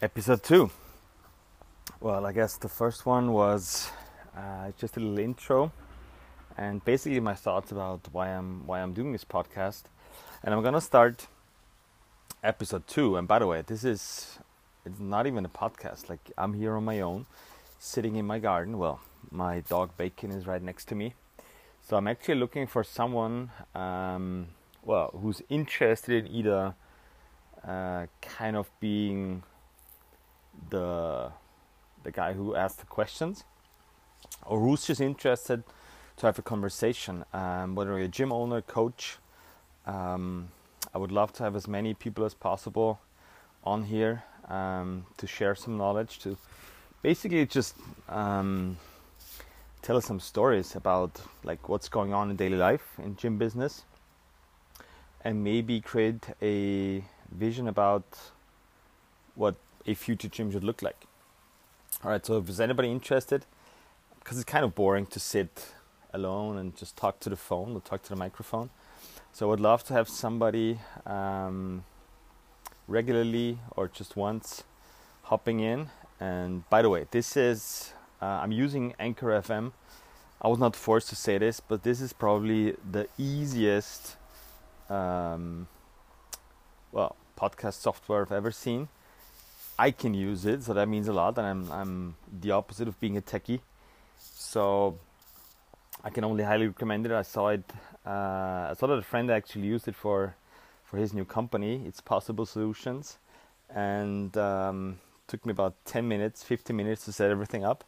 episode two. Well, I guess the first one was uh, just a little intro, and basically my thoughts about why I'm why I'm doing this podcast, and I'm gonna start episode two. And by the way, this is it's not even a podcast. Like I'm here on my own, sitting in my garden. Well, my dog Bacon is right next to me, so I'm actually looking for someone, um, well, who's interested in either uh, kind of being the the guy who asked the questions, or who's just interested to have a conversation. Um, whether you're a gym owner, coach, um, I would love to have as many people as possible on here um, to share some knowledge, to basically just um, tell us some stories about like what's going on in daily life in gym business, and maybe create a vision about what a future gym should look like. All right, so if there's anybody interested, because it's kind of boring to sit alone and just talk to the phone or talk to the microphone. So I would love to have somebody um, regularly or just once hopping in. And by the way, this is uh, I'm using Anchor FM. I was not forced to say this, but this is probably the easiest, um, well, podcast software I've ever seen I can use it, so that means a lot. And I'm I'm the opposite of being a techie, so I can only highly recommend it. I saw it. Uh, I saw that a friend actually used it for for his new company. It's Possible Solutions, and um, took me about 10 minutes, 15 minutes to set everything up.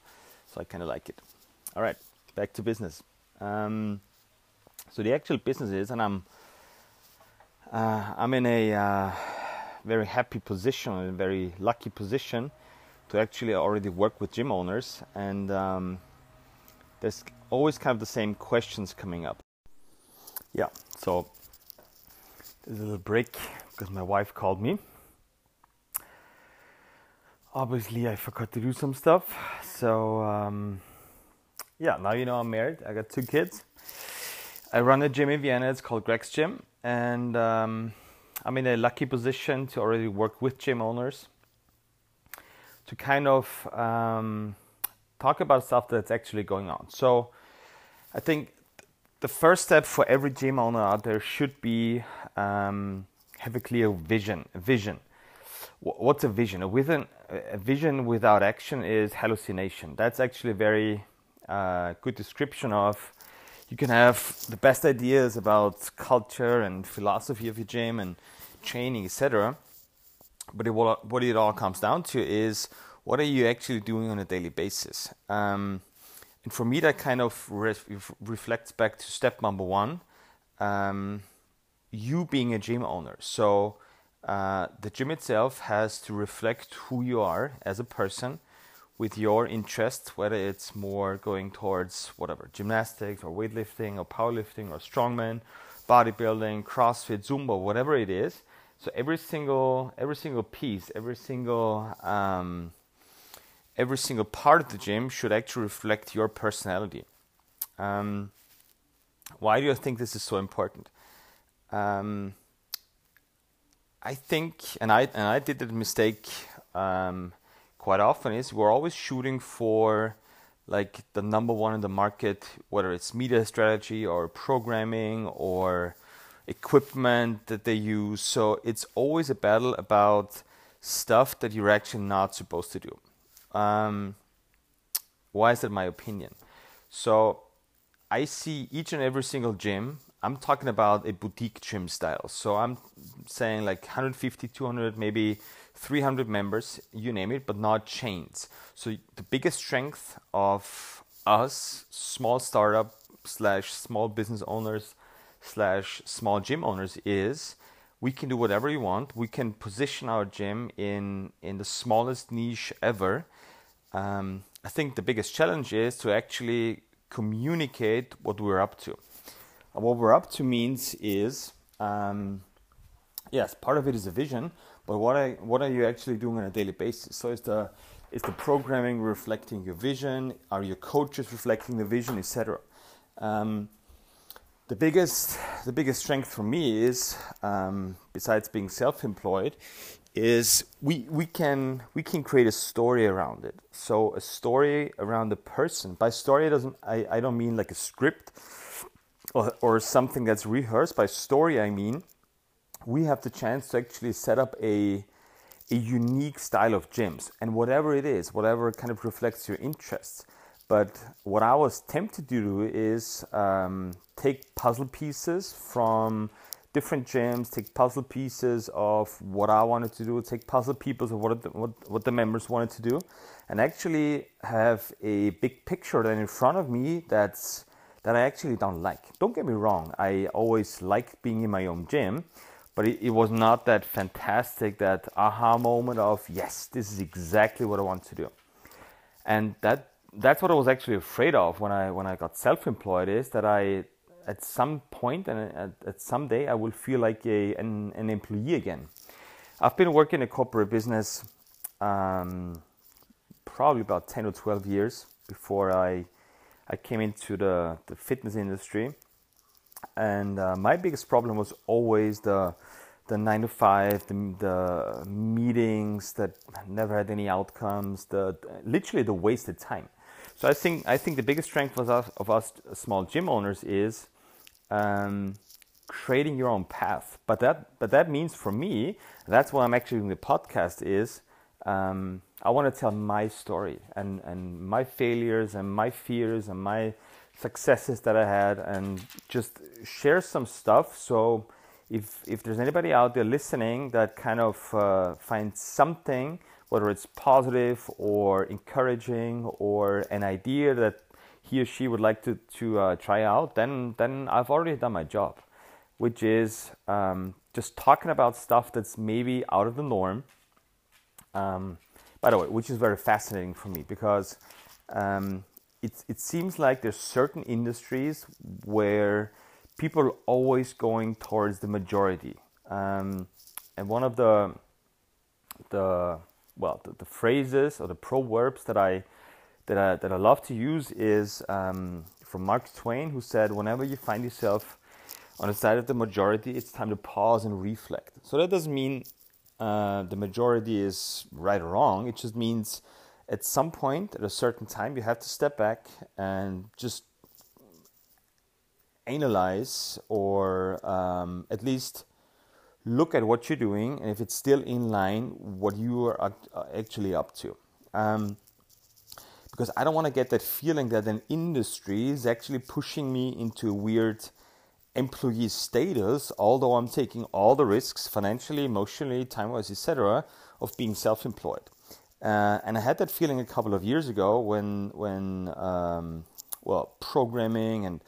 So I kind of like it. All right, back to business. Um, so the actual business is, and I'm uh, I'm in a uh, very happy position and very lucky position to actually already work with gym owners. And um, there's always kind of the same questions coming up. Yeah so there's a little break because my wife called me. Obviously i forgot to do some stuff. So um, yeah now you know i'm married. I got two kids. I run a gym in vienna. It's called greg's gym. And um, I'm in a lucky position to already work with gym owners to kind of um, talk about stuff that's actually going on. So I think the first step for every gym owner out there should be um, have a clear vision. A vision. What's a vision? A vision, a vision without action is hallucination. That's actually a very uh, good description of you can have the best ideas about culture and philosophy of your gym and training, etc. But it, what it all comes down to is what are you actually doing on a daily basis? Um, and for me, that kind of ref- reflects back to step number one um, you being a gym owner. So, uh, the gym itself has to reflect who you are as a person with your interest, whether it's more going towards whatever gymnastics or weightlifting or powerlifting or strongman, bodybuilding, CrossFit, Zumba, whatever it is. So every single every single piece, every single um, every single part of the gym should actually reflect your personality. Um, why do I think this is so important? Um, I think, and I and I did the mistake um, quite often is we're always shooting for like the number one in the market, whether it's media strategy or programming or equipment that they use. So it's always a battle about stuff that you're actually not supposed to do. Um, why is that my opinion? So I see each and every single gym. I'm talking about a boutique gym style. So I'm saying like 150, 200, maybe 300 members, you name it, but not chains. So the biggest strength of us, small startup slash small business owners slash small gym owners, is we can do whatever we want. We can position our gym in in the smallest niche ever. Um, I think the biggest challenge is to actually communicate what we're up to. What we're up to means is, um, yes, part of it is a vision, but what I what are you actually doing on a daily basis? So is the is the programming reflecting your vision? Are your coaches reflecting the vision, etc. Um, the biggest the biggest strength for me is um, besides being self-employed is we we can we can create a story around it so a story around the person by story doesn't i, I don't mean like a script or, or something that's rehearsed by story i mean we have the chance to actually set up a a unique style of gyms. And whatever it is whatever kind of reflects your interests. But what i was tempted to do is um, take puzzle pieces from different gyms, take puzzle pieces of what I wanted to do, take puzzle pieces of what the, what, what the members wanted to do, and actually have a big picture then in front of me that's that I actually don't like. Don't get me wrong, I always like being in my own gym, but it, it was not that fantastic, that aha moment of yes, this is exactly what I want to do, and that that's what I was actually afraid of when I when I got self-employed is that I at some point and at, at some day I will feel like a, an, an employee again. I've been working in corporate business um, probably about 10 or 12 years before I, I came into the, the fitness industry. And uh, my biggest problem was always the, the nine to five, the, the meetings that never had any outcomes, the, literally the wasted time. So I think I think the biggest strength of us, of us small gym owners is um, creating your own path. But that but that means for me, that's why I'm actually doing the podcast is um, I want to tell my story and and my failures and my fears and my successes that I had and just share some stuff. So if if there's anybody out there listening that kind of uh, finds something, whether it's positive or encouraging or an idea that he or she would like to to uh, try out, then then I've already done my job, which is um, just talking about stuff that's maybe out of the norm. Um, by the way, which is very fascinating for me because um, it it seems like there's certain industries where people are always going towards the majority, um, and one of the the well the, the phrases or the proverbs that I that I, that I love to use is um, from Mark Twain, who said, Whenever you find yourself on the side of the majority, it's time to pause and reflect. So that doesn't mean uh, the majority is right or wrong. It just means at some point, at a certain time, you have to step back and just analyze or um, at least look at what you're doing and if it's still in line what you are actually up to. Um, because I don't want to get that feeling that an industry is actually pushing me into a weird employee status, although I'm taking all the risks financially, emotionally, time wise, etc., of being self employed. Uh, and I had that feeling a couple of years ago when, when um, well, programming and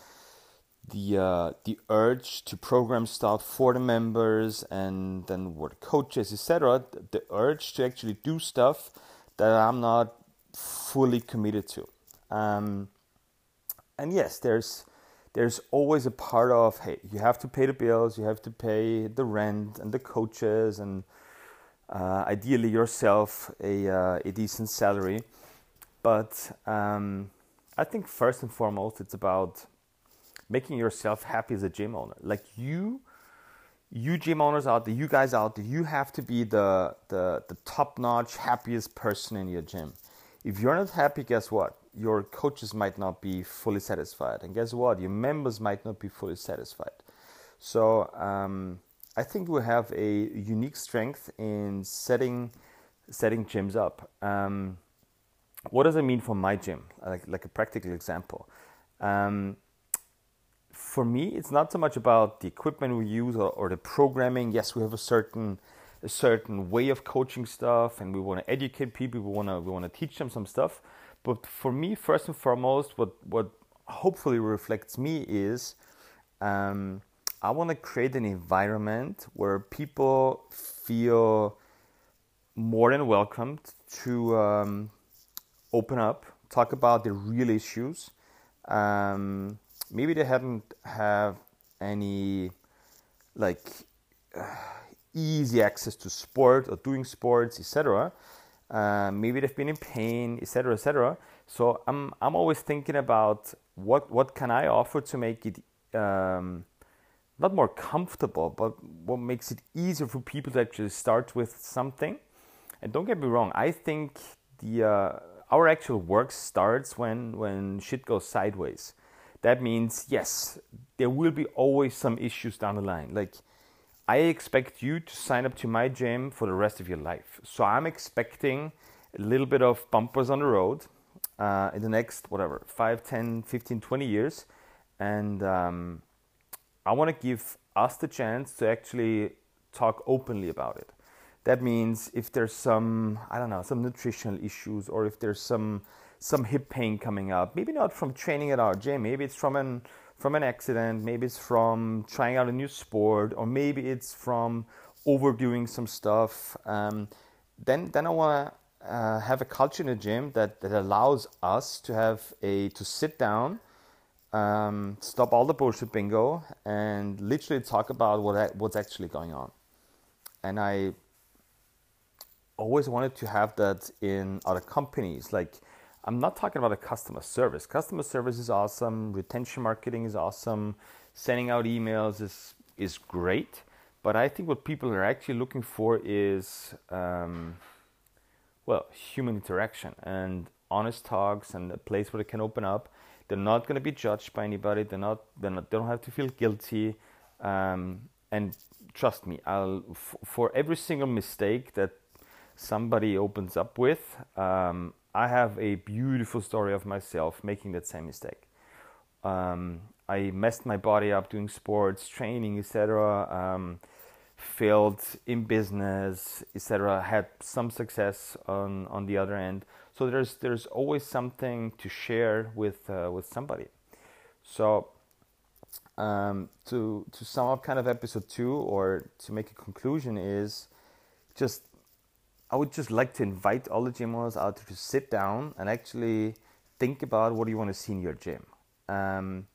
the uh, the urge to program stuff for the members and then the coaches, etc. The urge to actually do stuff that I'm not fully committed to. Um, and yes, there's there's always a part of hey, you have to pay the bills, you have to pay the rent and the coaches, and uh, ideally yourself a uh, a decent salary. But um, I think first and foremost, it's about making yourself happy as a gym owner. Like you, you gym owners out there, you guys out there, you have to be the the, the top notch, happiest person in your gym. If you're not happy, guess what? Your coaches might not be fully satisfied, and guess what? Your members might not be fully satisfied. So um, I think we have a unique strength in setting setting gyms up. Um, what does it mean for my gym? Like, like a practical example. Um, for me, it's not so much about the equipment we use or, or the programming. Yes, we have a certain a certain way of coaching stuff and we want to educate people we want to we want to teach them some stuff but for me first and foremost what what hopefully reflects me is um, i want to create an environment where people feel more than welcomed to um, open up talk about the real issues um, maybe they haven't have any like uh, easy access to sport or doing sports, etc. Uh, maybe they've been in pain, etc., etc. So I'm I'm always thinking about what what can I offer to make it um, not more comfortable, but what makes it easier for people to actually start with something. And don't get me wrong, I think the uh, our actual work starts when when shit goes sideways. That means yes, there will be always some issues down the line. Like I expect you to sign up to my gym for the rest of your life. So I'm expecting a little bit of bumpers on the road uh, in the next whatever 5 10 15 20 years and um, i want to give us the chance to actually talk openly about it that means if there's some i don't know some nutritional issues or if there's some some hip pain coming up maybe not from training at our gym maybe it's from an from an accident maybe it's from trying out a new sport or maybe it's from overdoing some stuff um, then then i want to uh, have a culture in the gym that, that allows us to have a to sit down, um, stop all the bullshit bingo, and literally talk about what what's actually going on. And I always wanted to have that in other companies. Like I'm not talking about a customer service. Customer service is awesome. Retention marketing is awesome. Sending out emails is is great. But I think what people are actually looking for is um, well, human interaction and honest talks and a place where they can open up. They're not going to be judged by anybody. They're not. They're not. They don't have to feel guilty. Um, and trust me, I'll f- for every single mistake that somebody opens up with, um, I have a beautiful story of myself making that same mistake. Um, I messed my body up doing sports, training, etc. Um, failed in business, etc., had some success on, on the other end. So there's there's always something to share with uh, with somebody. So um, to to sum up kind of episode two or to make a conclusion is just I would just like to invite all the gym owners out to sit down and actually think about what you want to see in your gym. Um,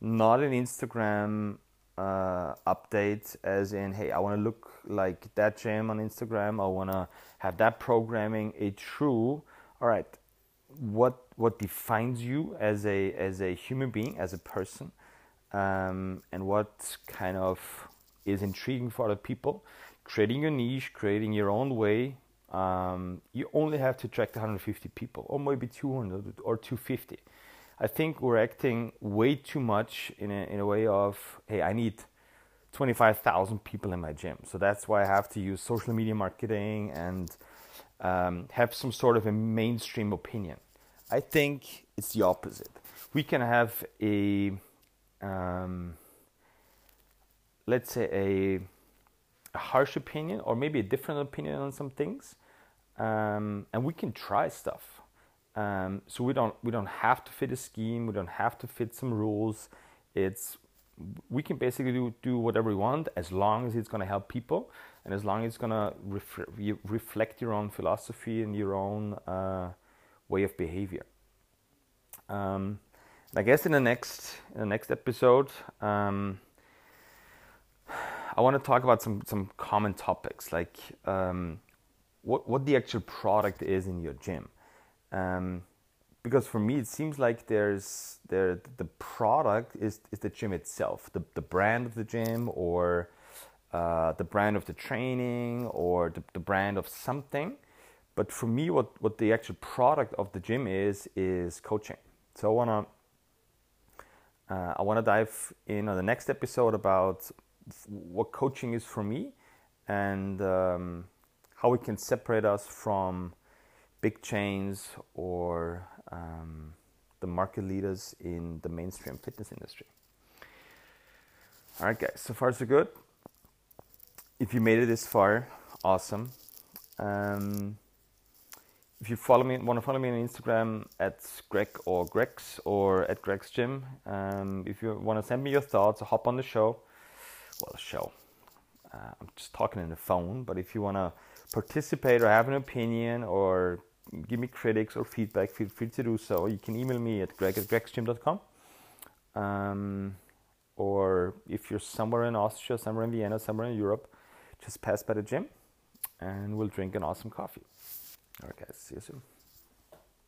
not an Instagram uh, updates as in hey i want to look like that gym on instagram. I want to have that programming. A true all right what what defines you as a as a human being as a person um, and what kind of is intriguing for other people. Creating your niche creating your own way um, you only have to attract 150 people or maybe 200 or 250 I think we're acting way too much in a, in a way of, hey, I need 25,000 people in my gym. So that's why I have to use social media marketing and um, have some sort of a mainstream opinion. I think it's the opposite. We can have a, um, let's say, a, a, harsh opinion or maybe a different opinion on some things, um, and we can try stuff um, so we don't we don't have to fit a scheme. We don't have to fit some rules. It's we can basically do, do whatever we want as long as it's going to help people and as long as it's going to ref- reflect your own philosophy and your own uh, way of behavior. Um, I guess in the next in the next episode, um, I want to talk about some some common topics like um, what what the actual product is in your gym. Um, because for me, it seems like there's there the product is is the gym itself, the the brand of the gym, or uh, the brand of the training, or the, the brand of something. But for me, what what the actual product of the gym is is coaching. So I wanna uh, I wanna dive in on the next episode about what coaching is for me and um, how we can separate us from big chains or um, the market leaders in the mainstream fitness industry. All right, guys, so far so good. If you made it this far, awesome. Um, if you follow me, want to follow me on Instagram at Greg or Gregs or at Greg's Gym. Um, if you want to send me your thoughts, hop on the show. Well, show. Uh, I'm just talking in the phone, but if you want to participate or have an opinion or give me critics or feedback, feel free to do so. You can email me at greg at gregsgym.com. Um, or if you're somewhere in Austria, somewhere in Vienna, somewhere in Europe, just pass by the gym and we'll drink an awesome coffee. All right, guys, see you soon.